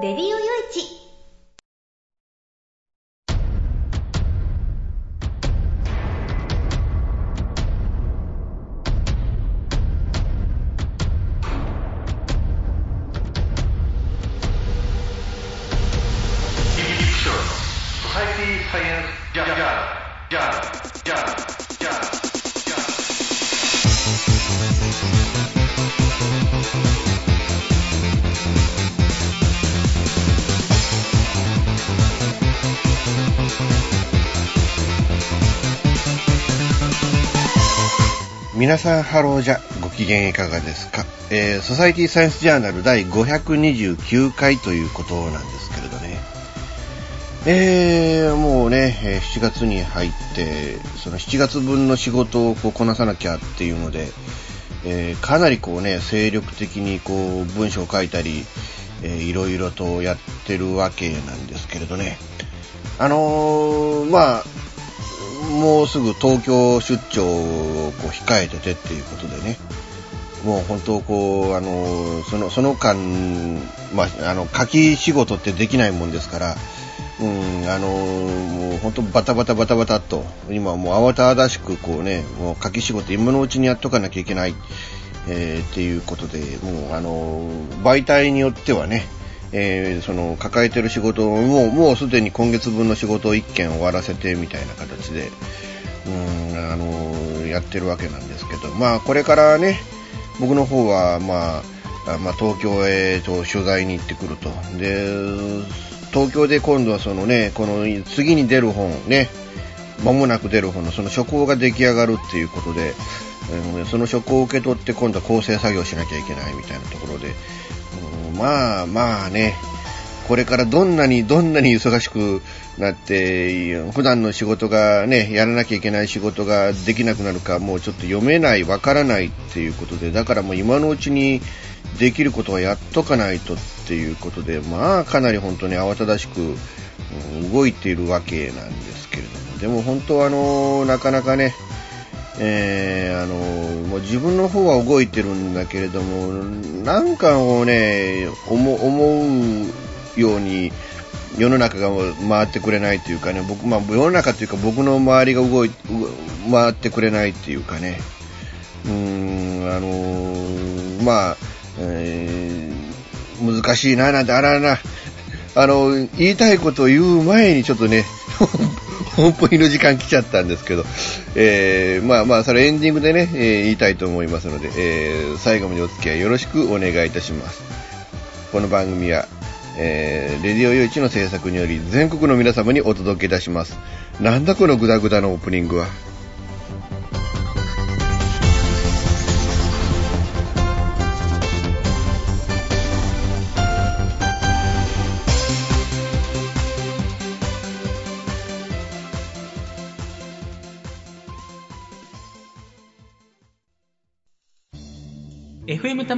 レディオよいち皆さんハローじゃ。ご機嫌いかがですか、えー、ソサイティサイエンスジャーナル第529回ということなんですけれどね。えー、もうね7月に入ってその7月分の仕事をこうこなさなきゃっていうので、えー、かなりこうね精力的にこう文章を書いたり、えー、いろいろとやってるわけなんですけれどね。あのー、まあもうすぐ東京出張をこう控えててっていうことでね、もう本当こう、あの、その、その間、まあ、あの、書き仕事ってできないもんですから、うん、あの、もう本当バタバタバタバタと、今もう慌ただしくこうね、もう書き仕事今のうちにやっとかなきゃいけない、えー、っていうことで、もうあの、媒体によってはね、えー、その抱えてる仕事をもうもうすでに今月分の仕事を1件終わらせてみたいな形で、うん、あのやってるわけなんですけど、まあ、これからね、僕の方は、まあ、まあ、東京へと取材に行ってくると。で、東京で今度はそのね、この次に出る本ね、間もなく出る本のその書稿が出来上がるっていうことで、その書稿を受け取って今度は構成作業しなきゃいけないみたいなところで、まあまあね、これからどんなにどんなに忙しくなって、普段の仕事がね、やらなきゃいけない仕事ができなくなるか、もうちょっと読めない、わからないっていうことで、だからもう今のうちにできることはやっとかないとっていうことで、まあかなり本当に慌ただしく動いているわけなんですけれども、でも本当はあの、なかなかね、えー、あのもう自分の方は動いてるんだけれども、なんかをね、思うように世の中が回ってくれないというかね、僕、まあ、世の中というか僕の周りが動い、回ってくれないっていうかね、うーん、あの、まあ、えー、難しいな、なんて、あらな、あの、言いたいことを言う前にちょっとね、本当にの時間来ちゃったんですけど、えー、まあまあ、それエンディングでね、えー、言いたいと思いますので、えー、最後までお付き合いよろしくお願いいたします。この番組は、えー、レディオ誘致の制作により全国の皆様にお届けいたします。なんだこのグダグダのオープニングは。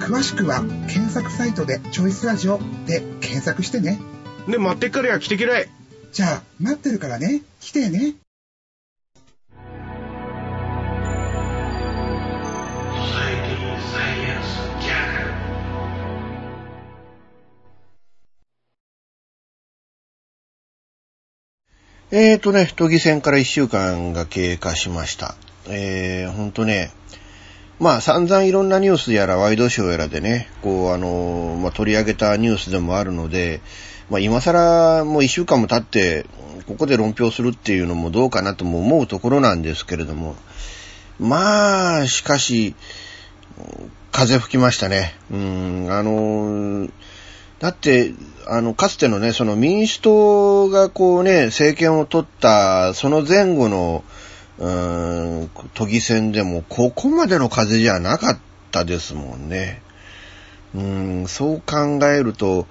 詳しくは検索サイトでチョイスラジオで検索してね。で、待ってっからや来てきれい。じゃあ、待ってるからね。来てね。えーとね、都議選から1週間が経過しました。えー、ほんとね、まあ散々いろんなニュースやらワイドショーやらでね、こうあの、まあ取り上げたニュースでもあるので、まあ今更もう1週間も経って、ここで論評するっていうのもどうかなとも思うところなんですけれども、まあ、しかし、風吹きましたね。うん、あの、だって、あの、かつてのね、その民主党がこうね、政権を取った、その前後の、うん、都議選でも、ここまでの風じゃなかったですもんね。うん、そう考えると、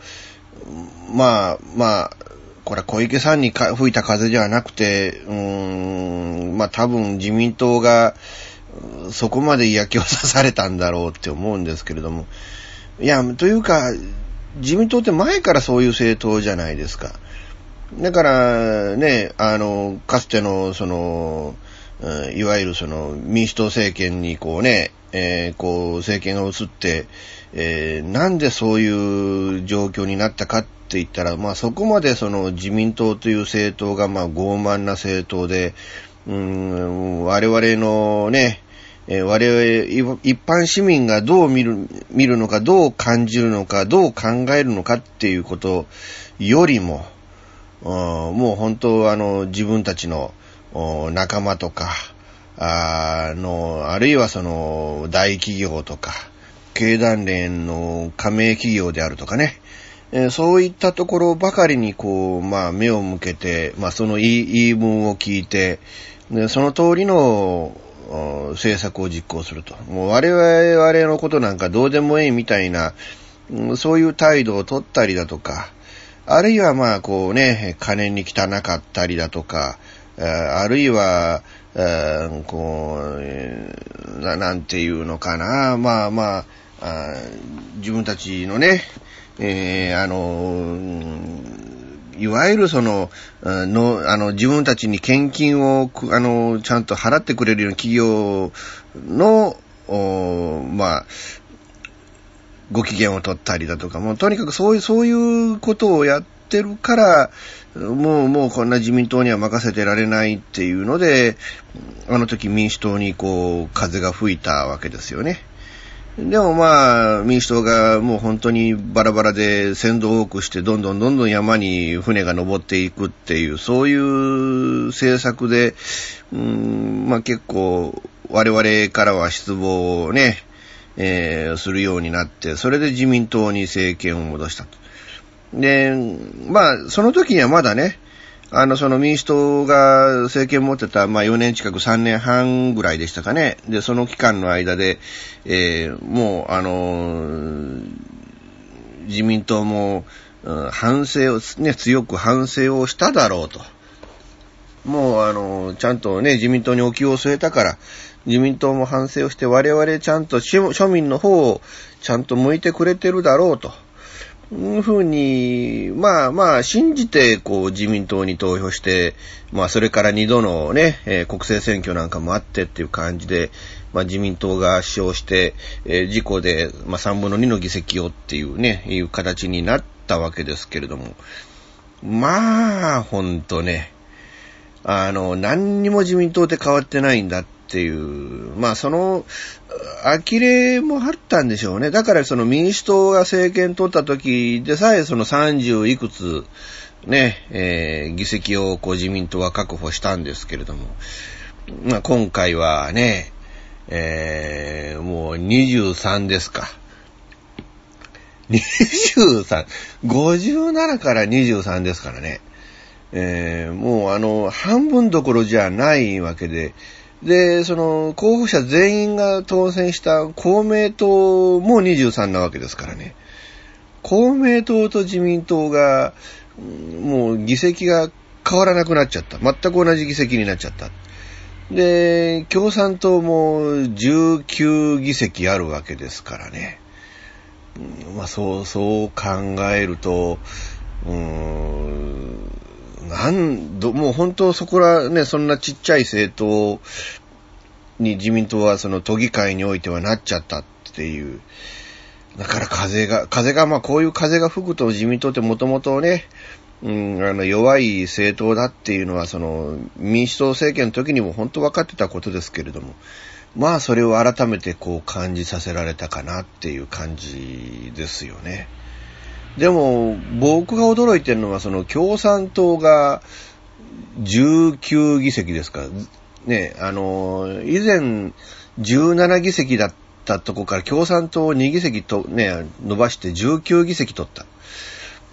まあ、まあ、これ小池さんに吹いた風じゃなくて、うん、まあ多分自民党が、そこまで嫌気をさされたんだろうって思うんですけれども。いや、というか、自民党って前からそういう政党じゃないですか。だから、ね、あの、かつての、その、うんいわゆるその民主党政権にこうね、えーこう政権が移って、えーなんでそういう状況になったかって言ったら、まあそこまでその自民党という政党がまあ傲慢な政党で、うん、我々のね、えー我々、一般市民がどう見る、見るのか、どう感じるのか、どう考えるのかっていうことよりも、うんもう本当あの自分たちの仲間とか、あの、あるいはその大企業とか、経団連の加盟企業であるとかね、えーそういったところばかりにこう、まあ目を向けて、まあその言い言い分を聞いて、でその通りの政策を実行すると。もう我々のことなんかどうでもいいみたいな、そういう態度を取ったりだとか、あるいはまあこうね、金に汚かったりだとか、あるいは、こう、ななんていうのかな、まあまあ、あ自分たちのね、えーあの、いわゆるその、の、あの、自分たちに献金を、あの、ちゃんと払ってくれるような企業の、まあ、ご機嫌を取ったりだとか、もうとにかくそういう、そういうことをやっててるから、もう、もうこんな自民党には任せてられないっていうので、あの時民主党にこう、風が吹いたわけですよね。でもまあ、民主党がもう本当にバラバラで先導多くして、どんどんどんどん山に船が登っていくっていう、そういう政策で、うん、まあ結構、我々からは失望をね、えーするようになって、それで自民党に政権を戻したと。で、まあ、その時にはまだね、あの、その民主党が政権持ってた、まあ4年近く3年半ぐらいでしたかね。で、その期間の間で、えーもう、あの自民党も、反省を、ね、強く反省をしただろうと。もう、あのちゃんとね、自民党にお気を据えたから、自民党も反省をして、我々ちゃんと庶民の方をちゃんと向いてくれてるだろうと。ふうに、まあまあ、信じて、こう、自民党に投票して、まあ、それから二度のね、えー国政選挙なんかもあってっていう感じで、まあ、自民党が圧勝して、えー自公で、まあ、3分の2の議席をっていうね、いう形になったわけですけれども、まあ、ほんとね、あの、何にも自民党って変わってないんだっっていう、まあその、呆れもあったんでしょうね。だからその民主党が政権取った時でさえその30いくつ、ね、えー議席をこう自民党は確保したんですけれども、まあ今回はね、えーもう23ですか。23、57から23ですからね。えーもうあの、半分どころじゃないわけで、で、その、候補者全員が当選した公明党も23なわけですからね。公明党と自民党が、もう議席が変わらなくなっちゃった。全く同じ議席になっちゃった。で、共産党も19議席あるわけですからね。まあそう、そう考えると、うーんなんど、もう本当そこらね、そんなちっちゃい政党に自民党はその都議会においてはなっちゃったっていう。だから風が、風が、まあこういう風が吹くと自民党ってもともとね、うん、あの、弱い政党だっていうのは、その、民主党政権の時にも本当分かってたことですけれども、まあそれを改めてこう感じさせられたかなっていう感じですよね。でも、僕が驚いてるのは、その共産党が19議席ですか。ね、あの、以前17議席だったとこから共産党2議席とね、伸ばして19議席取った。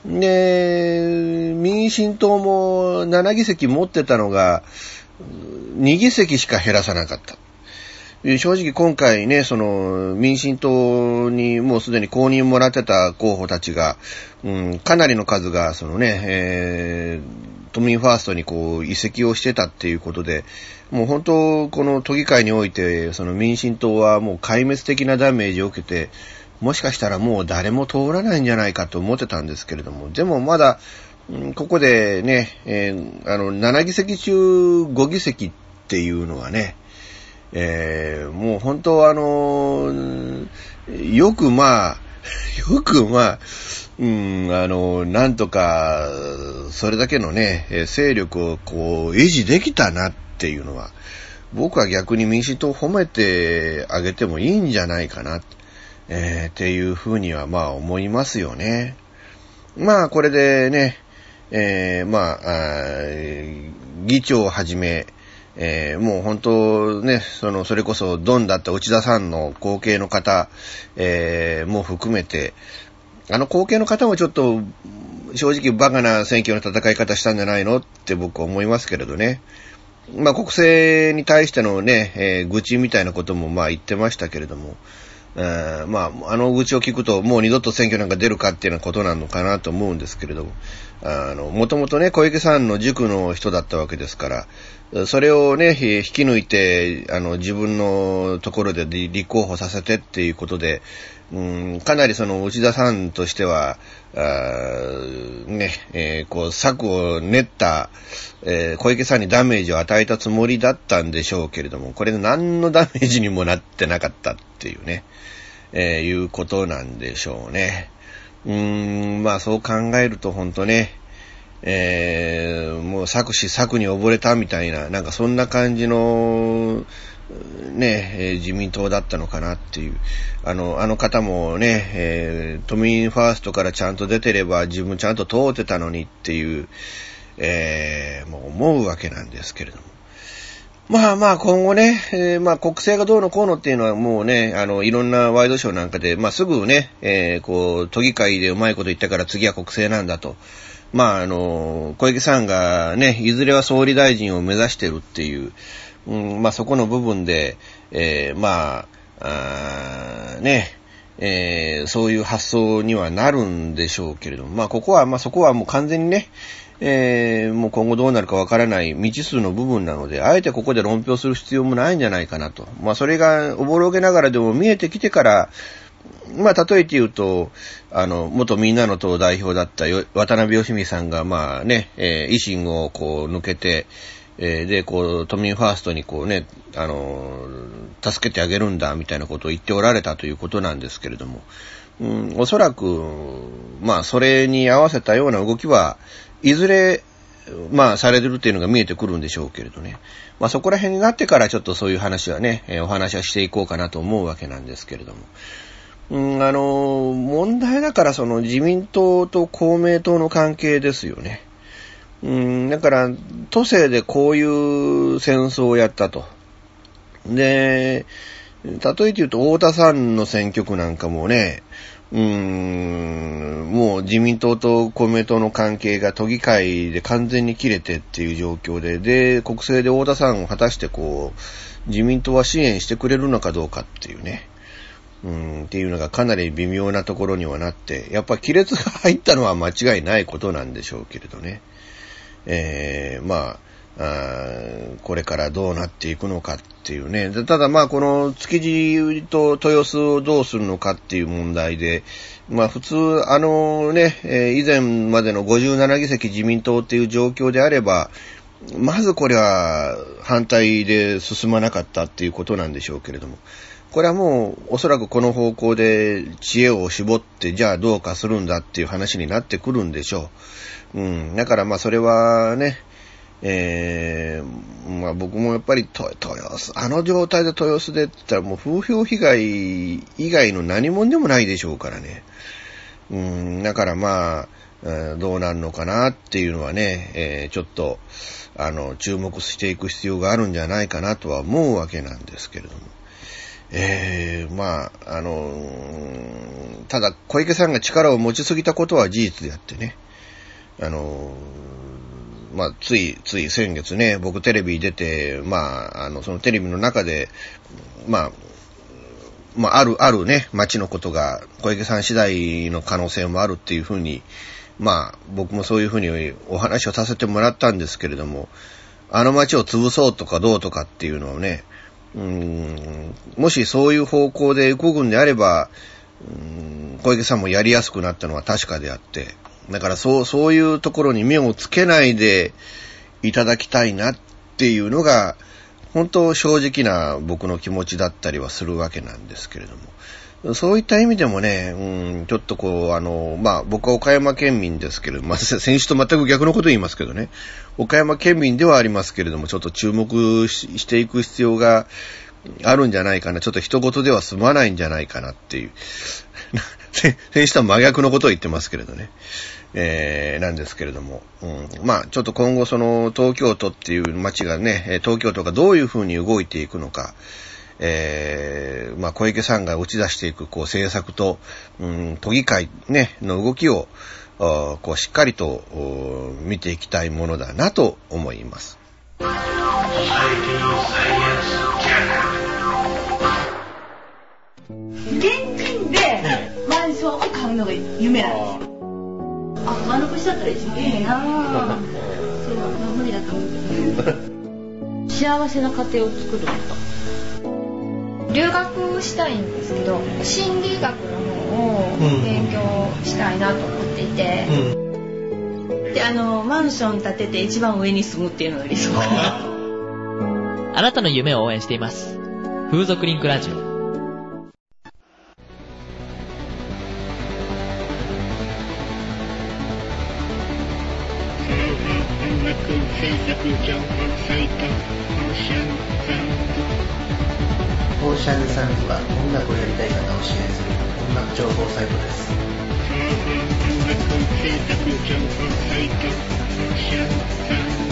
で、民進党も7議席持ってたのが、2議席しか減らさなかった。正直今回ね、その、民進党にもうすでに公認もらってた候補たちが、うん、かなりの数が、そのね、えー、都民ファーストにこう、移籍をしてたっていうことで、もう本当、この都議会において、その民進党はもう壊滅的なダメージを受けて、もしかしたらもう誰も通らないんじゃないかと思ってたんですけれども、でもまだ、ここでね、えー、あの、7議席中5議席っていうのはね、えー、もう本当あのー、よくまあ、よくまあ、うん、あの、なんとか、それだけのね、勢力をこう、維持できたなっていうのは、僕は逆に民主党を褒めてあげてもいいんじゃないかな、えー、っていうふうにはまあ思いますよね。まあこれでね、えー、まあ議長をはじめ、えー、もう本当ね、その、それこそドンだった内田さんの後継の方、えー、も含めて、あの後継の方もちょっと、正直バカな選挙の戦い方したんじゃないのって僕は思いますけれどね。まあ国政に対してのね、えー、愚痴みたいなこともまあ言ってましたけれども、え、まあ、あの愚痴を聞くと、もう二度と選挙なんか出るかっていうようなことなのかなと思うんですけれども、あの、もともとね、小池さんの塾の人だったわけですから、それをね、引き抜いて、あの、自分のところで立候補させてっていうことで、うん、かなりその内田さんとしては、ね、えー、こう、策を練った、えー、小池さんにダメージを与えたつもりだったんでしょうけれども、これ何のダメージにもなってなかったっていうね、えー、いうことなんでしょうね。うーん、まあそう考えると本当ね、えー、もう作詞作に溺れたみたいな、なんかそんな感じの、ね、自民党だったのかなっていう。あの、あの方もね、えー、都民ファーストからちゃんと出てれば自分ちゃんと通ってたのにっていう、えー、もう思うわけなんですけれども。まあまあ今後ね、えー、まあ国政がどうのこうのっていうのはもうね、あの、いろんなワイドショーなんかで、まあすぐね、えー、こう、都議会でうまいこと言ったから次は国政なんだと。まああの、小池さんがね、いずれは総理大臣を目指してるっていう、うん、まあそこの部分で、えー、まあ、あね、えー、そういう発想にはなるんでしょうけれども、まあここは、まあそこはもう完全にね、えー、もう今後どうなるかわからない未知数の部分なので、あえてここで論評する必要もないんじゃないかなと。まあそれがおぼろげながらでも見えてきてから、まあ例えて言うと、あの、元みんなの党代表だった渡辺義美さんが、まあね、えー、維新をこう抜けて、えー、で、こう、都民ファーストにこうね、あの、助けてあげるんだ、みたいなことを言っておられたということなんですけれども、うん、おそらく、まあ、それに合わせたような動きは、いずれ、まあ、されてるっていうのが見えてくるんでしょうけれどね。まあ、そこら辺になってからちょっとそういう話はね、え、お話はしていこうかなと思うわけなんですけれども。うん、あの、問題だからその自民党と公明党の関係ですよね。うん、だから、都政でこういう戦争をやったと。で、例えて言うと、太田さんの選挙区なんかもね、うーん、もう自民党と公明党の関係が都議会で完全に切れてっていう状況で、で、国政で太田さんを果たしてこう、自民党は支援してくれるのかどうかっていうね、うん、っていうのがかなり微妙なところにはなって、やっぱ亀裂が入ったのは間違いないことなんでしょうけれどね。えー、まあ、あこれからどうなっていくのかっていうね。ただまあこの築地と豊洲をどうするのかっていう問題で、まあ普通あのね、え以前までの57議席自民党っていう状況であれば、まずこれは反対で進まなかったっていうことなんでしょうけれども、これはもうおそらくこの方向で知恵を絞ってじゃあどうかするんだっていう話になってくるんでしょう。うん。だからまあそれはね、えー、まあ僕もやっぱり豊洲、あの状態で豊洲でって言ったらもう風評被害以外の何もでもないでしょうからね。うん、だからまあ、どうなるのかなっていうのはね、えー、ちょっと、あの、注目していく必要があるんじゃないかなとは思うわけなんですけれども。えー、まあ、あの、ただ小池さんが力を持ちすぎたことは事実であってね。あのまあ、つい、つい先月ね、僕テレビ出て、まあ、あの、そのテレビの中で、まあ、まあ、ある、あるね、街のことが、小池さん次第の可能性もあるっていうふうに、まあ、僕もそういうふうにお話をさせてもらったんですけれども、あの街を潰そうとかどうとかっていうのをね、うん、もしそういう方向で動くんであれば、うん、小池さんもやりやすくなったのは確かであって、だからそう、そういうところに目をつけないでいただきたいなっていうのが、本当正直な僕の気持ちだったりはするわけなんですけれども。そういった意味でもね、うん、ちょっとこう、あの、まあ、僕は岡山県民ですけれども、まあ、先週と全く逆のこと言いますけどね、岡山県民ではありますけれども、ちょっと注目していく必要があるんじゃないかな。ちょっと一言では済まないんじゃないかなっていう。先週とは真逆のことを言ってますけれどね。えー、なんですけれども。うん、まあ、ちょっと今後その東京都っていう街がね、東京都がどういうふうに動いていくのか、えー、まあ、小池さんが打ち出していく、こう、政策と、うん、都議会ね、の動きを、こう、しっかりと、見ていきたいものだなと思います。現のが夢なんですよ。あ、丸腰だったら一番いいな。そう、まあ、無理だと思うけど。幸せな家庭を作ること。留学したいん。ですけど心理学の方を勉強したいなと思っていて、うん、であのマンション建てて一番上に住むっていうのが理想。かなあなたの夢を応援しています。風俗リンクラジオ制作情報サイトオーシャンサンズは音楽をやりたい方を支援する音楽情報サイトです。ゆる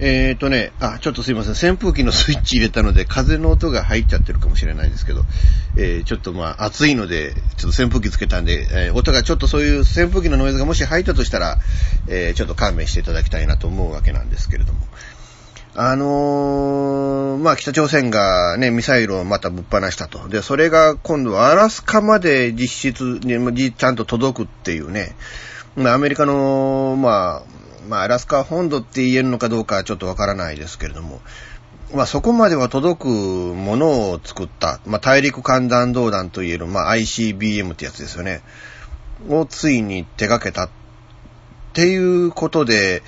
えっ、ー、とね、あ、ちょっとすいません。扇風機のスイッチ入れたので、風の音が入っちゃってるかもしれないですけど、えー、ちょっとまあ、暑いので、ちょっと扇風機つけたんで、えー、音がちょっとそういう扇風機のノイズがもし入ったとしたら、えー、ちょっと勘弁していただきたいなと思うわけなんですけれども。あのー、まあ、北朝鮮がね、ミサイルをまたぶっ放したと。で、それが今度はアラスカまで実質に、ちゃんと届くっていうね、アメリカの、まあ、まあ、アラスカ本土って言えるのかどうかはちょっとわからないですけれども、まあ、そこまでは届くものを作った、まあ、大陸間弾道弾と言える、まあ、ICBM ってやつですよね。をついに手掛けたっていうことで、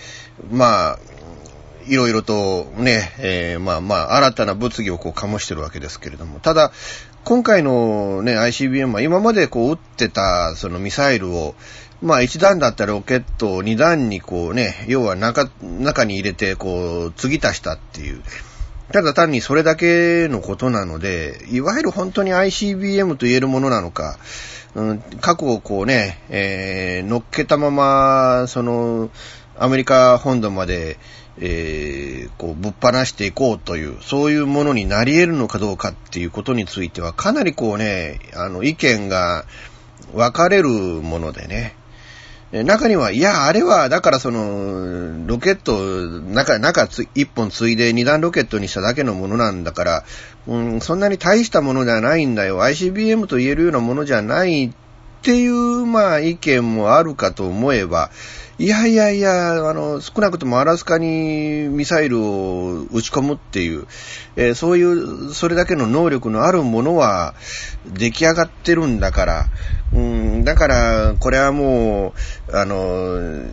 まあ、いろいろとね、えー、まあまあ、新たな物議をこう醸してるわけですけれども、ただ、今回のね、ICBM は今までこう撃ってたそのミサイルを、まあ一段だったらロケットを二段にこうね、要は中、中に入れてこう、継ぎ足したっていう。ただ単にそれだけのことなので、いわゆる本当に ICBM と言えるものなのか、うん、過去をこうね、えー、乗っけたまま、その、アメリカ本土まで、えー、こう、ぶっ放していこうという、そういうものになり得るのかどうかっていうことについては、かなりこうね、あの、意見が分かれるものでね、中には、いや、あれは、だからその、ロケット、中、中一本ついで二段ロケットにしただけのものなんだから、うん、そんなに大したものじゃないんだよ。ICBM と言えるようなものじゃないっていう、まあ、意見もあるかと思えば、いやいやいや、あの、少なくともアラスカにミサイルを撃ち込むっていう、えー、そういう、それだけの能力のあるものは出来上がってるんだから、うん、だから、これはもう、あの、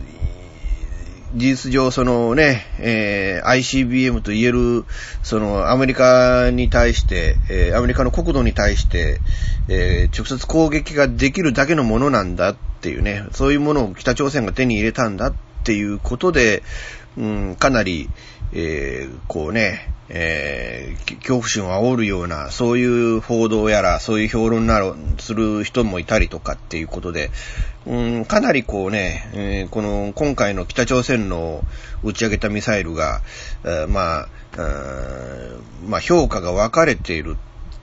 事実上、そのね、えー、ICBM と言える、そのアメリカに対して、えー、アメリカの国土に対して、えー、直接攻撃ができるだけのものなんだっていうね、そういうものを北朝鮮が手に入れたんだっていうことで、うん、かなり、えー、こうね、えー、恐怖心を煽るような、そういう報道やら、そういう評論などする人もいたりとかっていうことで、うん、かなりこうね、えー、この今回の北朝鮮の打ち上げたミサイルが、えー、まあ、まあ評価が分かれている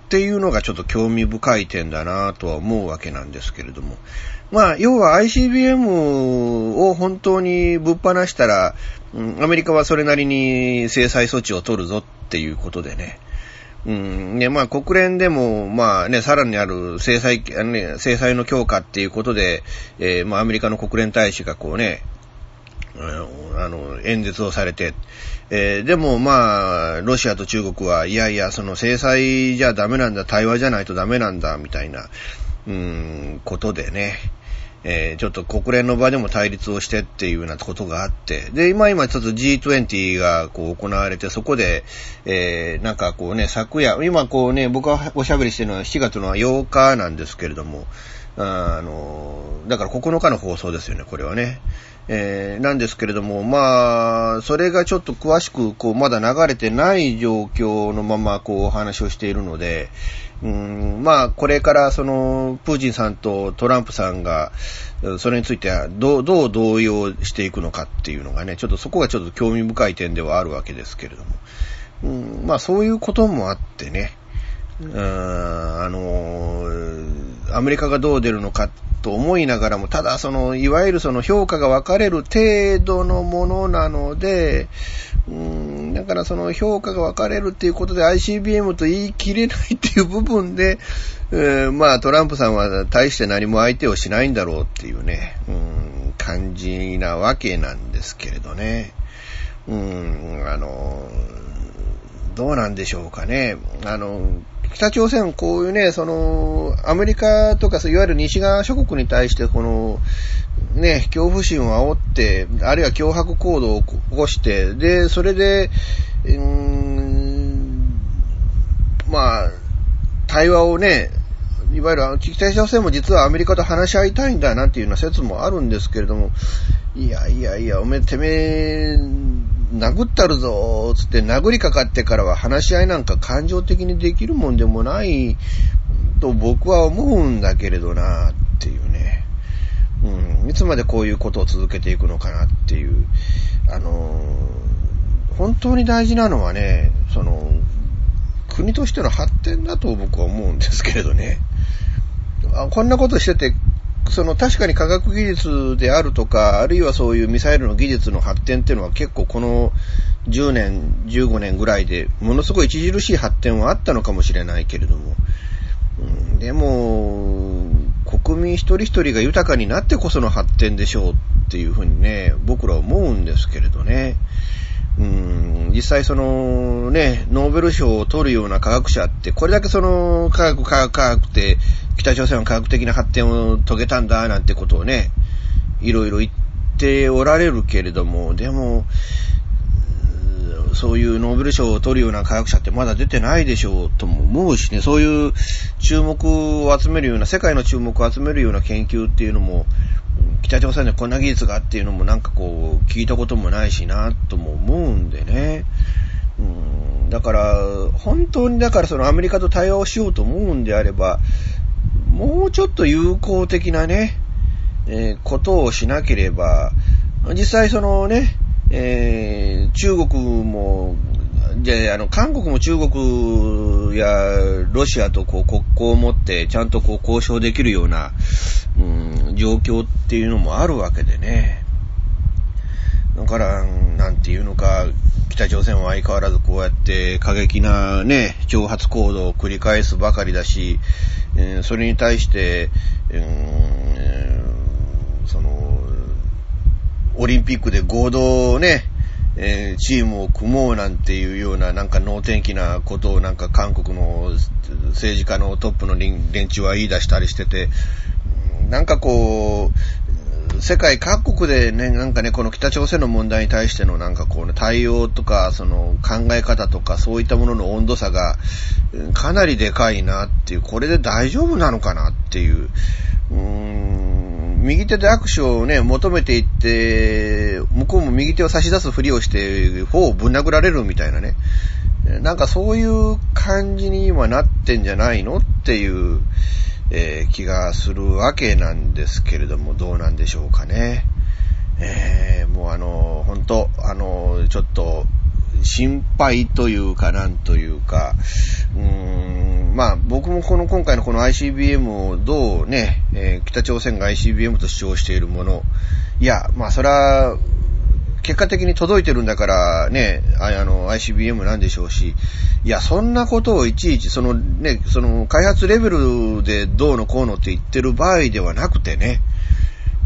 っていうのがちょっと興味深い点だなとは思うわけなんですけれども。まあ、要は ICBM を本当にぶっ放したら、アメリカはそれなりに制裁措置を取るぞっていうことでね。うん。で、まあ、国連でも、まあね、さらにある制裁、ね、制裁の強化っていうことで、えー、まあ、アメリカの国連大使がこうね、あの、演説をされて、えー、でもまあ、ロシアと中国は、いやいや、その制裁じゃダメなんだ、対話じゃないとダメなんだ、みたいな、うん、ことでね、えー、ちょっと国連の場でも対立をしてっていうようなことがあって、で、今今ちょっと G20 がこう行われて、そこで、えー、なんかこうね、昨夜、今こうね、僕はおしゃべりしてるのは7月の8日なんですけれども、あの、だから9日の放送ですよね、これはね。えー、なんですけれども、まあ、それがちょっと詳しく、こう、まだ流れてない状況のまま、こう、お話をしているので、うん、まあ、これからその、プーチンさんとトランプさんが、それについてはどう、どう動揺していくのかっていうのがね、ちょっとそこがちょっと興味深い点ではあるわけですけれども。うん、まあ、そういうこともあってね、うん、あの、アメリカがどう出るのかと思いながらも、ただその、いわゆるその評価が分かれる程度のものなので、うん、だからその評価が分かれるっていうことで ICBM と言い切れないっていう部分で、えー、まあトランプさんは大して何も相手をしないんだろうっていうね、うん、感じなわけなんですけれどね。うん、あの、どうなんでしょうかね。あの、北朝鮮、こういうね、その、アメリカとか、いわゆる西側諸国に対して、この、ね、恐怖心を煽って、あるいは脅迫行動を起こして、で、それで、うーん、まあ、対話をね、いわゆる北朝鮮も実はアメリカと話し合いたいんだなんていうような説もあるんですけれども、いやいやいや、おめえ、てめえ、殴ったるぞつって殴りかかってからは話し合いなんか感情的にできるもんでもないと僕は思うんだけれどなっていうね。うん、いつまでこういうことを続けていくのかなっていう。あのー、本当に大事なのはね、その、国としての発展だと僕は思うんですけれどね。あこんなことしててその確かに科学技術であるとか、あるいはそういうミサイルの技術の発展っていうのは結構この10年、15年ぐらいでものすごい著しい発展はあったのかもしれないけれども、うん、でも、国民一人一人が豊かになってこその発展でしょうっていうふうにね、僕らは思うんですけれどね。うん、実際そのね、ノーベル賞を取るような科学者って、これだけその科学、科学、科学って北朝鮮は科学的な発展を遂げたんだなんてことをね、いろいろ言っておられるけれども、でも、そういうノーベル賞を取るような科学者ってまだ出てないでしょうとも思うしね、そういう注目を集めるような、世界の注目を集めるような研究っていうのも、北朝鮮でこんな技術がっていうのもなんかこう、聞いたこともないしな、とも思うんでね。うん、だから、本当にだからそのアメリカと対話をしようと思うんであれば、もうちょっと友好的なね、えー、ことをしなければ、実際そのね、えー、中国も、じゃあ、あの、韓国も中国やロシアとこう国交を持ってちゃんとこう交渉できるような、うん、状況っていうのもあるわけでね。だから、なんていうのか、北朝鮮は相変わらずこうやって過激なね、挑発行動を繰り返すばかりだし、えー、それに対して、えー、その、オリンピックで合同ね、えー、チームを組もうなんていうようななんか能天気なことをなんか韓国の政治家のトップの連中は言い出したりしてて、なんかこう、世界各国でね、なんかね、この北朝鮮の問題に対してのなんかこうね、対応とか、その考え方とか、そういったものの温度差がかなりでかいなっていう、これで大丈夫なのかなっていう、うーん右手で握手をね、求めていって、向こうも右手を差し出すふりをして、頬をぶん殴られるみたいなね。なんかそういう感じに今なってんじゃないのっていう、えー、気がするわけなんですけれども、どうなんでしょうかね。えー、もうあの、本当あの、ちょっと、心配というか、なんというか、うーん、まあ僕もこの今回のこの ICBM をどうね、えー、北朝鮮が ICBM と主張しているもの、いや、まあそれは、結果的に届いてるんだからね、あの ICBM なんでしょうし、いや、そんなことをいちいち、そのね、その開発レベルでどうのこうのって言ってる場合ではなくてね、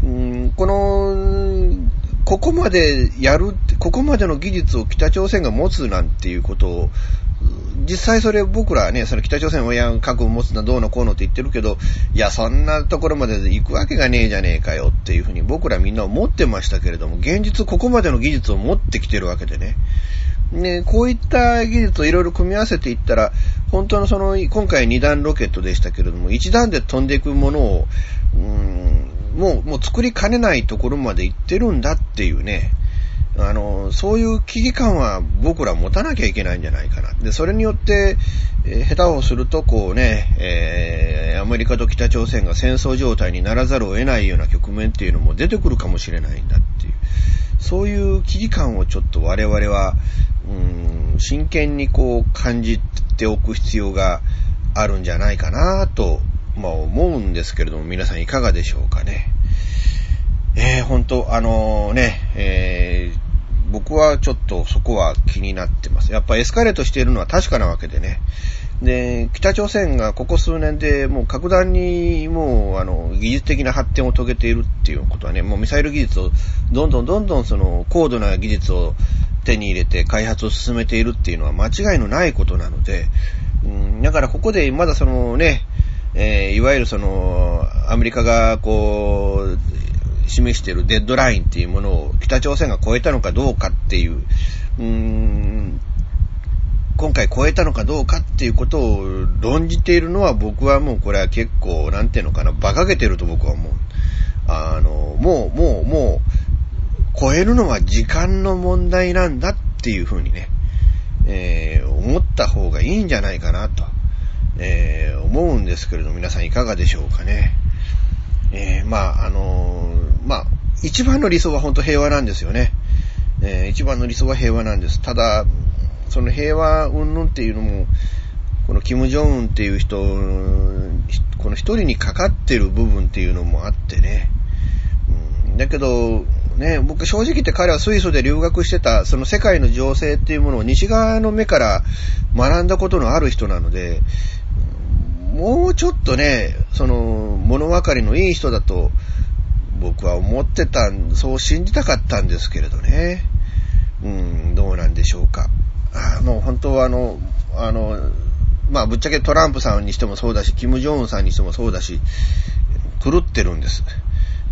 うん、このここまでやる、ここまでの技術を北朝鮮が持つなんていうことを、実際それ僕らね、その北朝鮮親核を持つのはどうのこうのって言ってるけど、いや、そんなところまで行くわけがねえじゃねえかよっていうふうに僕らみんな思ってましたけれども、現実ここまでの技術を持ってきてるわけでね。ね、こういった技術をいろいろ組み合わせていったら、本当のその、今回2段ロケットでしたけれども、1段で飛んでいくものを、うんもう、もう作りかねないところまで行ってるんだっていうね、あの、そういう危機感は僕ら持たなきゃいけないんじゃないかな。で、それによって、えー、下手をすると、こうね、えー、アメリカと北朝鮮が戦争状態にならざるを得ないような局面っていうのも出てくるかもしれないんだっていう。そういう危機感をちょっと我々は、うん、真剣にこう感じておく必要があるんじゃないかなとまあ思うんですけれども、皆さんいかがでしょうかね。えー、本当あのー、ね、えー、僕はちょっとそこは気になってます。やっぱエスカレートしているのは確かなわけでね。で、北朝鮮がここ数年でもう格段にもうあの技術的な発展を遂げているっていうことはね、もうミサイル技術をどんどんどんどんその高度な技術を手に入れて開発を進めているっていうのは間違いのないことなので、うん、だからここでまだそのね、えー、いわゆるその、アメリカがこう、示しているデッドラインっていうものを北朝鮮が超えたのかどうかっていう、うーん、今回超えたのかどうかっていうことを論じているのは僕はもうこれは結構、なんていうのかな、馬鹿げてると僕は思う。あの、もう、もう、もう、超えるのは時間の問題なんだっていうふうにね、えー、思った方がいいんじゃないかなと。えー、思うんですけれど、皆さんいかがでしょうかね。えー、まあ、あのー、まあ、一番の理想は本当平和なんですよね。えー、一番の理想は平和なんです。ただ、その平和云々っていうのも、このキム・ジョンウンっていう人、この一人にかかってる部分っていうのもあってね。うん、だけど、ね、僕正直言って彼はスイスで留学してた、その世界の情勢っていうものを西側の目から学んだことのある人なので、もうちょっとね、その、物分かりのいい人だと、僕は思ってた、そう信じたかったんですけれどね。うん、どうなんでしょうか。あもう本当はあの、あの、まあぶっちゃけトランプさんにしてもそうだし、キム・ジョンウンさんにしてもそうだし、狂ってるんです。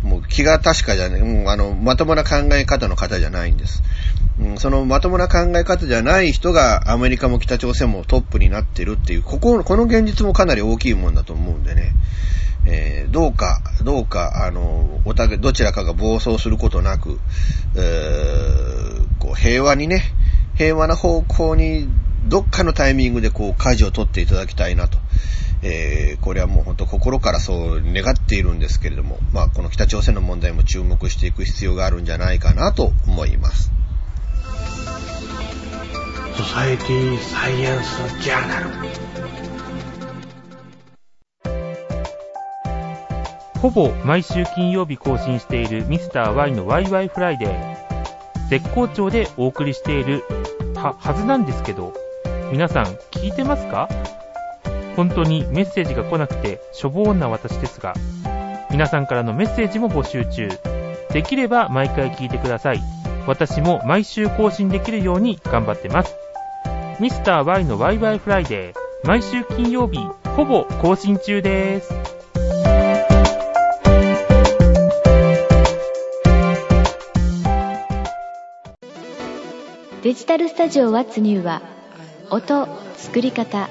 もう気が確かじゃない、もうあの、まともな考え方の方じゃないんです。うん、そのまともな考え方じゃない人がアメリカも北朝鮮もトップになってるっていう、ここ、この現実もかなり大きいもんだと思うんでね。えー、どうか、どうか、あの、お互い、どちらかが暴走することなく、えー、こう、平和にね、平和な方向に、どっかのタイミングでこう、舵を取っていただきたいなと。えー、これはもう本当心からそう願っているんですけれども、まあ、この北朝鮮の問題も注目していく必要があるんじゃないかなと思います。ソサエティサイエンスジャーナル。ほぼ毎週金曜日更新しているミスター y のワイワイフライデー。絶好調でお送りしているはずなんですけど皆さん聞いてますか？本当にメッセージが来なくてしょぼーんな私ですが、皆さんからのメッセージも募集中。できれば毎回聞いてください。私も毎週更新できるように頑張ってます。ミスター y のワイワイフライデー、毎週金曜日、ほぼ更新中です。デジタルスタジオ What's New は音、作り方、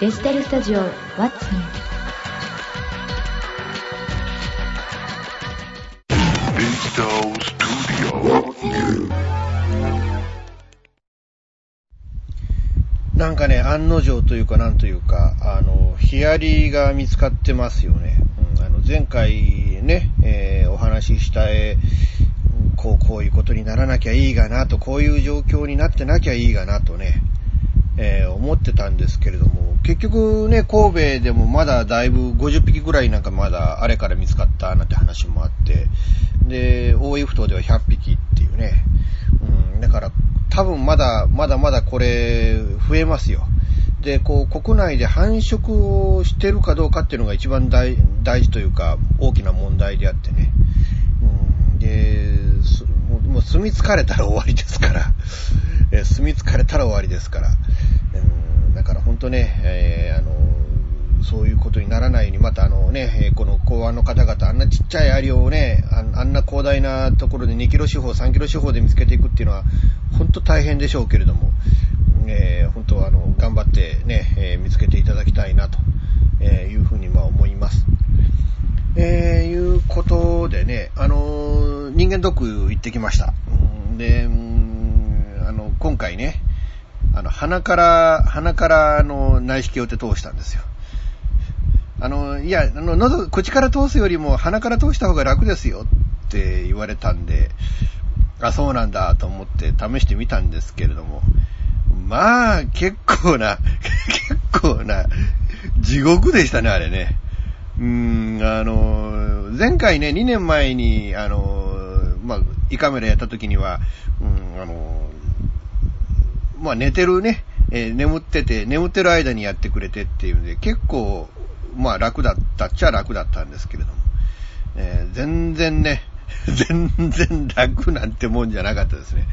デジタルスタジオ What's New なんかね、案の定というか、なんというか、あの、ヒアリが見つかってますよね。うん、あの前回ね、えー、お話ししたえ、こう、こういうことにならなきゃいいがなと、こういう状況になってなきゃいいがなとね、えー、思ってたんですけれども、結局ね、神戸でもまだだいぶ50匹ぐらいなんかまだあれから見つかったなんて話もあって、で、大井ふ頭では100匹っていうね、うん、だから多分まだ、まだまだこれ増えますよ。で、こう、国内で繁殖をしてるかどうかっていうのが一番大大事というか、大きな問題であってね。うん、で、もう住み着かれたら終わりですから、え住み着かれたら終わりですから、うん、だから本当ね、えー、あの、そういうことにならないように、またあのね、この公安の方々、あんなちっちゃいアリをね、あんな広大なところで2キロ四方、3キロ四方で見つけていくっていうのは、本当大変でしょうけれども、えー、本当はあの、頑張ってね、えー、見つけていただきたいなと、えいうふうにま思います。えー、いうことでね、あの人間ドック行ってきました。で、今回ね、あの、鼻から、鼻からの内視鏡って通したんですよ。あの、いや、あの、喉、口から通すよりも鼻から通した方が楽ですよって言われたんで、あ、そうなんだと思って試してみたんですけれども、まあ、結構な、結構な、地獄でしたね、あれね。うーん、あの、前回ね、2年前に、あの、まあ、胃カメラやった時には、うん、あの、まあ、寝てるね、えー、眠ってて、眠ってる間にやってくれてっていうんで、結構、まあ楽だったっちゃ楽だったんですけれども、えー、全然ね、全然楽なんてもんじゃなかったですね。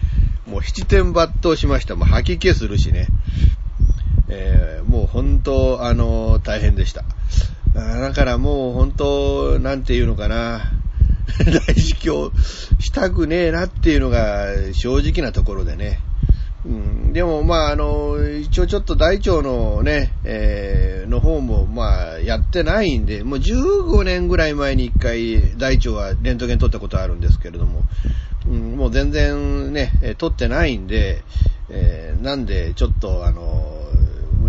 もう七点抜刀しました。もう吐き気するしね。えー、もう本当、あのー、大変でした。だからもう本当、なんていうのかな。大司教したくねえなっていうのが正直なところでね。うん、でも、まあ、あの、一応ちょっと大腸のね、えー、の方も、まあ、やってないんで、もう15年ぐらい前に一回大腸はレントゲン取ったことあるんですけれども、うん、もう全然ね、取ってないんで、えー、なんで、ちょっと、あの、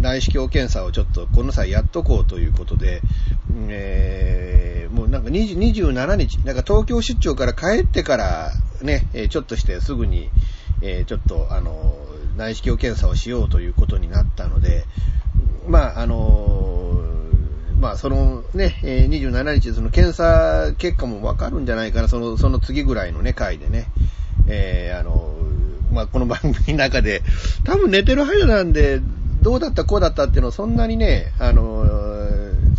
内視鏡検査をちょっとこの際やっとこうということで、えー、もうなんか20 27日、なんか東京出張から帰ってからね、ちょっとしてすぐに、えー、ちょっと、あの、内視鏡検査をしようということになったので、まあ、あの、まあ、そのね、え、27日、その検査結果もわかるんじゃないかな、その、その次ぐらいのね、回でね、えー、あの、まあ、この番組の中で、多分寝てる間なんで、どうだったこうだったっていうのをそんなにね、あの、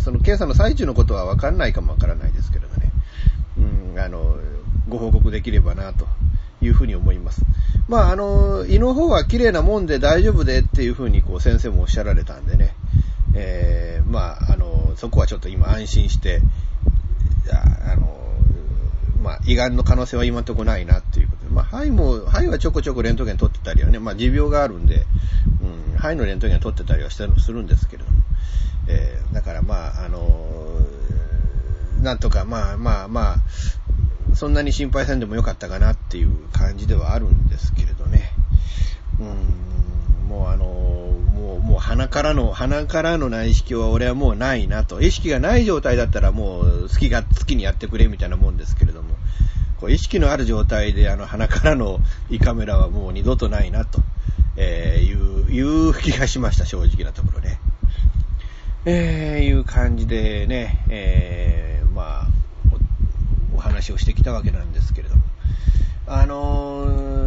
その検査の最中のことはわかんないかもわからないですけれどね、うん、あの、ご報告できればな、と。いうふうに思います。まあ、あの、胃の方は綺麗なもんで大丈夫でっていうふうにこう先生もおっしゃられたんでね、えー、まあ、あの、そこはちょっと今安心して、あの、まあ、胃がんの可能性は今んとこないなっていうことで、まあ、肺も、肺はちょこちょこレントゲン取ってたりはね、まあ、持病があるんで、うん、肺のレントゲン取ってたりはしてするんですけれども、えー、だからまあ、あのなんとかまあまあまあ、そんなに心配せんでもよかったかなっていう感じではあるんですけれどね。うん、もうあのもう、もう鼻からの、鼻からの内意識は俺はもうないなと。意識がない状態だったらもう好きが好きにやってくれみたいなもんですけれども、こう意識のある状態であの鼻からの胃カメラはもう二度とないなと、えー、いう、いう気がしました、正直なところね。えー、いう感じでね、えー、まあ、話をしてきたわけなんですけれども。あの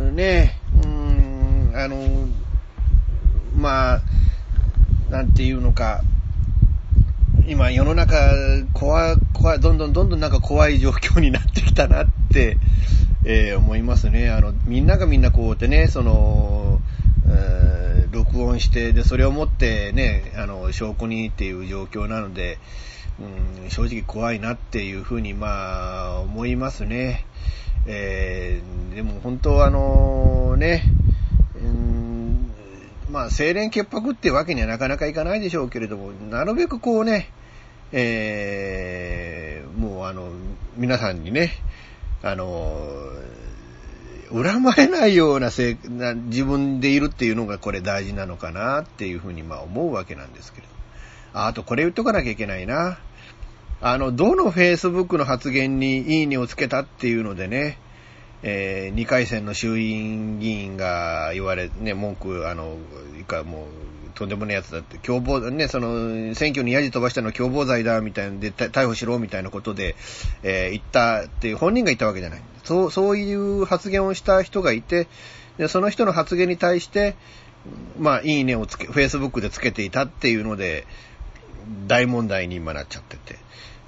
ー、ね、うん、あのー、まあ、なんていうのか、今世の中怖、怖い、どんどんどんどんなんか怖い状況になってきたなって、えー、思いますね。あの、みんながみんなこうってね、その、録音して、で、それを持ってね、あの、証拠にっていう状況なので、うん、正直怖いなっていうふうに、まあ、思いますね。えー、でも本当あのね、うん、まあ、清廉潔白ってわけにはなかなかいかないでしょうけれども、なるべくこうね、えー、もうあの、皆さんにね、あの、恨まれないようなせな自分でいるっていうのがこれ大事なのかなっていうふうにまあ思うわけなんですけれど。あとこれ言っとかなきゃいけないな。あの、どの Facebook の発言にいいねをつけたっていうのでね、えー、2回戦の衆院議員が言われ、ね、文句、あの、いかもう、とんでもないやつだって、共謀、ね、その、選挙にヤジ飛ばしたの共謀罪だ、みたいなで、逮捕しろ、みたいなことで、えー、言ったっていう本人が言ったわけじゃない。そう、そういう発言をした人がいて、でその人の発言に対して、まあ、いいねをつけ、Facebook でつけていたっていうので、大問題に今なっちゃってて。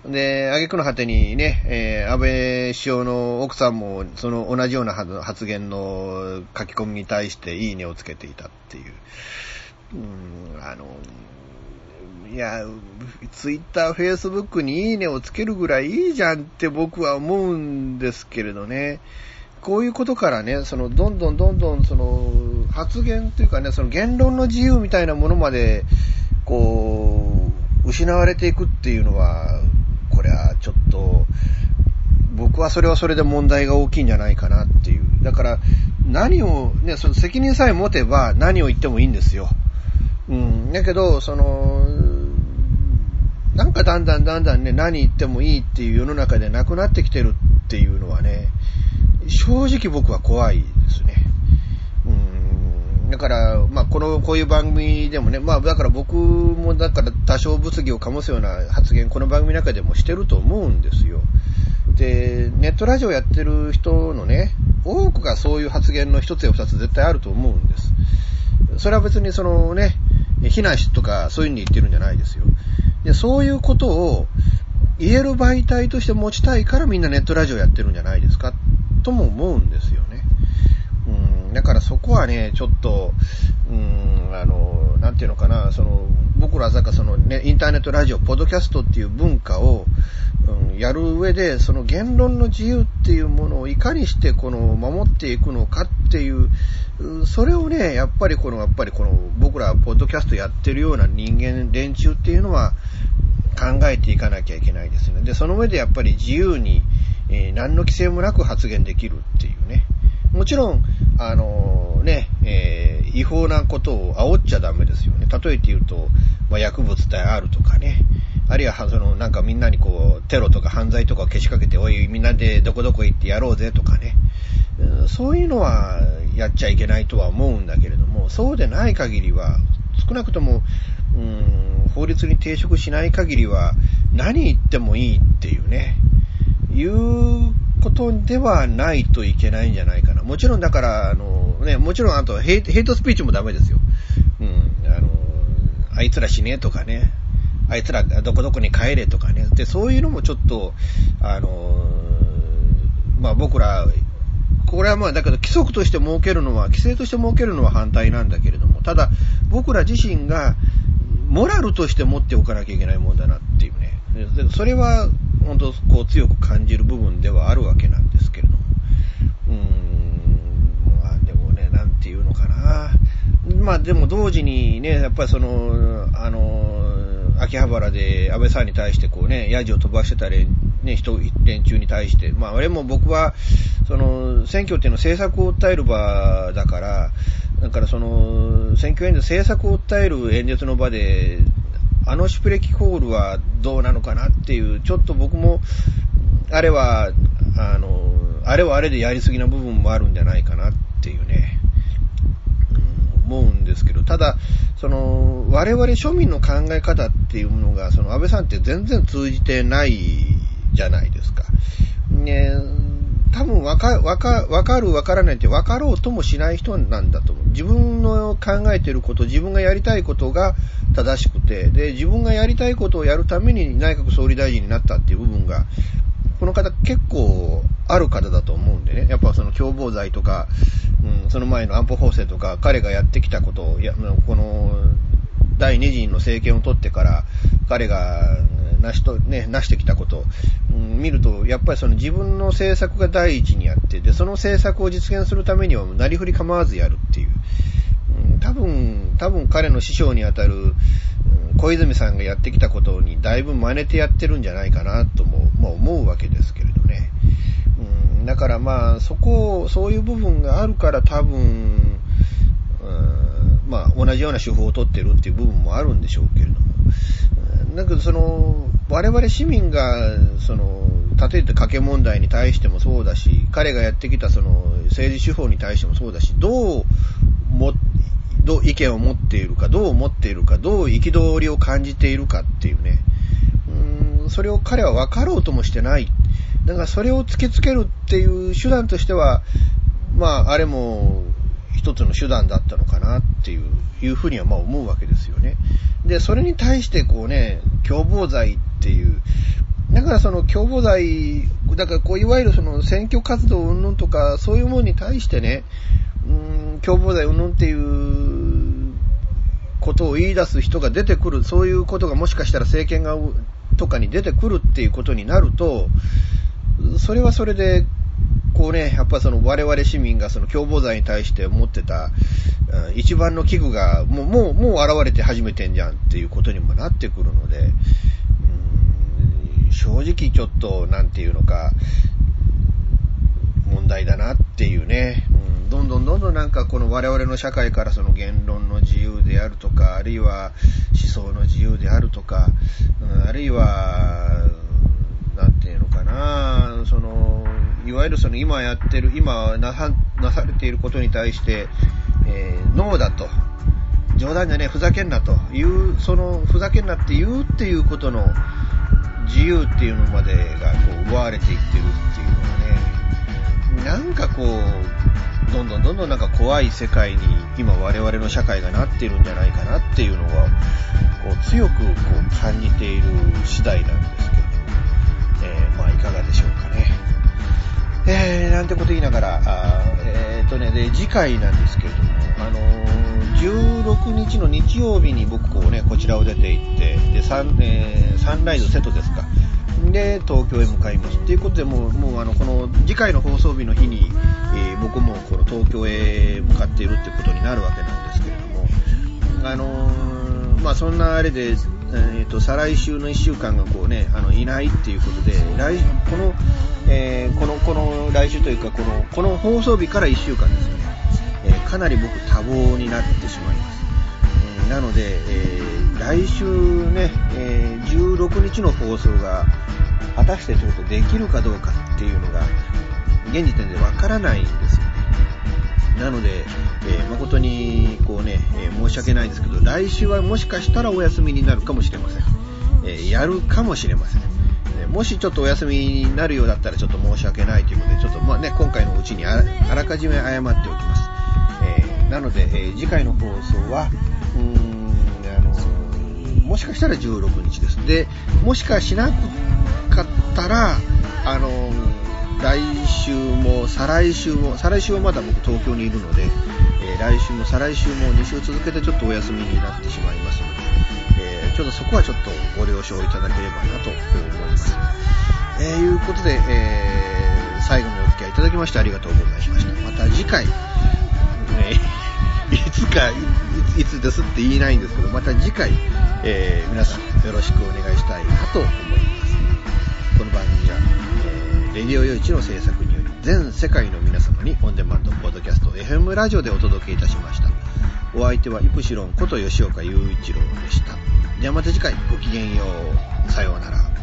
で、挙句の果てにね、えー、安倍首相の奥さんも、その同じような発言の書き込みに対していいねをつけていたっていう。うん、あの、いや、ツイッター、フェイスブックにいいねをつけるぐらいいいじゃんって僕は思うんですけれどね。こういうことからね、その、どんどんどんどん、その、発言というかね、その言論の自由みたいなものまで、こう、失われていくっていうのは、これはちょっと、僕はそれはそれで問題が大きいんじゃないかなっていう。だから、何を、ね、その責任さえ持てば何を言ってもいいんですよ。うん。だけど、その、なんかだんだんだんだんね、何言ってもいいっていう世の中でなくなってきてるっていうのはね、正直僕は怖いですね。だから、まあ、この、こういう番組でもね、まあ、だから僕も、だから多少物議を醸すような発言、この番組の中でもしてると思うんですよ。で、ネットラジオやってる人のね、多くがそういう発言の一つや二つ絶対あると思うんです。それは別にそのね、非難しとかそういう風に言ってるんじゃないですよ。で、そういうことを言える媒体として持ちたいからみんなネットラジオやってるんじゃないですか？とも思うんですよ。だからそこはね、ちょっと、うん、あの、なんていうのかな、その、僕らはかそのね、インターネットラジオ、ポッドキャストっていう文化を、うん、やる上で、その言論の自由っていうものをいかにしてこの守っていくのかっていう、それをね、やっぱりこの、やっぱりこの、僕らポッドキャストやってるような人間、連中っていうのは考えていかなきゃいけないですね。で、その上でやっぱり自由に、えー、何の規制もなく発言できるっていうね。もちろん、あの、ね、えー、違法なことを煽っちゃダメですよね。例えて言うと、まあ、薬物であるとかね、あるいは、その、なんかみんなにこう、テロとか犯罪とかをけしかけて、おい、みんなでどこどこ行ってやろうぜとかね。そういうのはやっちゃいけないとは思うんだけれども、そうでない限りは、少なくとも、うん、法律に抵触しない限りは、何言ってもいいっていうね、いうことではないといけないんじゃないかな。もちろんだから、あの、ね、もちろんあとヘイヘイトスピーチもダメですよ。うん、あの、あいつら死ねとかね、あいつらどこどこに帰れとかね。で、そういうのもちょっと、あの、まあ僕ら、これはまあだけど規則として設けるのは、規制として設けるのは反対なんだけれども、ただ僕ら自身がモラルとして持っておかなきゃいけないもんだなっていうね。それは本当こう強く感じる部分ではあるわけなんですけれども。うーん、まあでもね、なんていうのかな。まあでも同時にね、やっぱりその、あの、秋葉原で安倍さんに対してこうね、ヤジを飛ばしてたり、ね、人、連中に対して、まああれも僕は、その、選挙っていうのは政策を訴える場だから、だからその、選挙演説、政策を訴える演説の場で、あのシュプレキコールはどうなのかなっていう、ちょっと僕も、あれは、あの、あれはあれでやりすぎな部分もあるんじゃないかなっていうね、うん、思うんですけど、ただ、その、我々庶民の考え方っていうものが、その安倍さんって全然通じてないじゃないですか。ね、多分わか、わか、わかるわからないって分かろうともしない人なんだと思う。自分の考えてること、自分がやりたいことが正しくて、で、自分がやりたいことをやるために内閣総理大臣になったっていう部分が、この方結構ある方だと思うんでね。やっぱその共謀罪とか、うん、その前の安保法制とか、彼がやってきたことを、やこの第2陣の政権を取ってから、彼が成しと、ね、成してきたことを、うん、見ると、やっぱりその自分の政策が第一にあって、で、その政策を実現するためには、なりふり構わずやるっていう。うん、多分、多分彼の師匠にあたる、小泉さんがやってきたことにだいぶ真似てやってるんじゃないかなとも、まあ、思うわけですけれどね。うん、だからまあ、そこを、そういう部分があるから多分、まあ、同じような手法を取ってるっていう部分もあるんでしょうけれども、なんかその、我々市民が、その、例えて賭け問題に対してもそうだし、彼がやってきたその政治手法に対してもそうだし、どうも、どう意見を持っているか、どう思っているか、どう憤りを感じているかっていうね、うん、それを彼は分かろうともしてない。だからそれを突きつけるっていう手段としては、まあ、あれも、一つの手段だったのかなっていう、いうふうにはまあ思うわけですよね。で、それに対してこうね、共謀罪っていう、だからその共謀罪、だからこういわゆるその選挙活動云々とかそういうものに対してね、うん、共謀罪云々っていうことを言い出す人が出てくる、そういうことがもしかしたら政権がとかに出てくるっていうことになると、それはそれでこうね、やっぱその我々市民がその共謀罪に対して持ってた、一番の器具がもう、もう、もう現れて始めてんじゃんっていうことにもなってくるので、うん正直ちょっと、なんていうのか、問題だなっていうね、うん、どんどんどんどんなんかこの我々の社会からその言論の自由であるとか、あるいは思想の自由であるとか、うん、あるいは、なんていうのかな、その、いわゆるその今やってる、今なさなされていることに対して、えー、ノーだと。冗談じゃねえ、ふざけんなという、その、ふざけんなって言うっていうことの自由っていうのまでがこう奪われていってるっていうのはね、なんかこう、どんどんどんどんなんか怖い世界に今我々の社会がなってるんじゃないかなっていうのは、こう強くこう感じている次第なんですけど、えー、まあいかがでしょうかね。えー、なんてこと言いながら、あえー、とね、で、次回なんですけれども、あのー、16日の日曜日に僕こうね、こちらを出て行って、で、サン、えー、サンライズ瀬戸ですか。で、東京へ向かいます。ということで、もう、もうあの、この次回の放送日の日に、え、僕もこの東京へ向かっているってことになるわけなんですけれども、あのー、まあそんなあれで、えーと、再来週の1週間がこう、ね、あのいないっていうことで来この、えー、このこの来週というかこのこの放送日から1週間ですよね、えー、かなり僕多忙になってしまいます、えー、なので、え来週ね、え16日の放送が果たしてちょっとできるかどうかっていうのが現時点でわからないんですよ。なので、えー、誠にこうね、えー、申し訳ないですけど、来週はもしかしたらお休みになるかもしれません。えー、やるかもしれません。えもしちょっとお休みになるようだったらちょっと申し訳ないということで、ちょっとまあね、今回のうちにあらかじめ謝っておきます。えなので、え次回の放送は、うーん、あのもしかしたら16日です。で、もしかしなかったら、あの来週も再来週も、再来週はまだ僕東京にいるので、えー、来週も再来週も2週続けてちょっとお休みになってしまいますので、えー、ちょっとそこはちょっとご了承いただければなと思います。えー、いうことで、えー、最後にお付き合いいただきましてありがとうございました。また次回、ね、いつかい、つですって言えないんですけど、また次回、え、皆さんよろしくお願いしたいなと思います。ディオ用一の制作により全世界の皆様にオンデマンドポッドキャスト FM ラジオでお届けいたしました。お相手はイプシロンこと吉岡雄一郎でした。ではまた次回ごきげんよう。さようなら。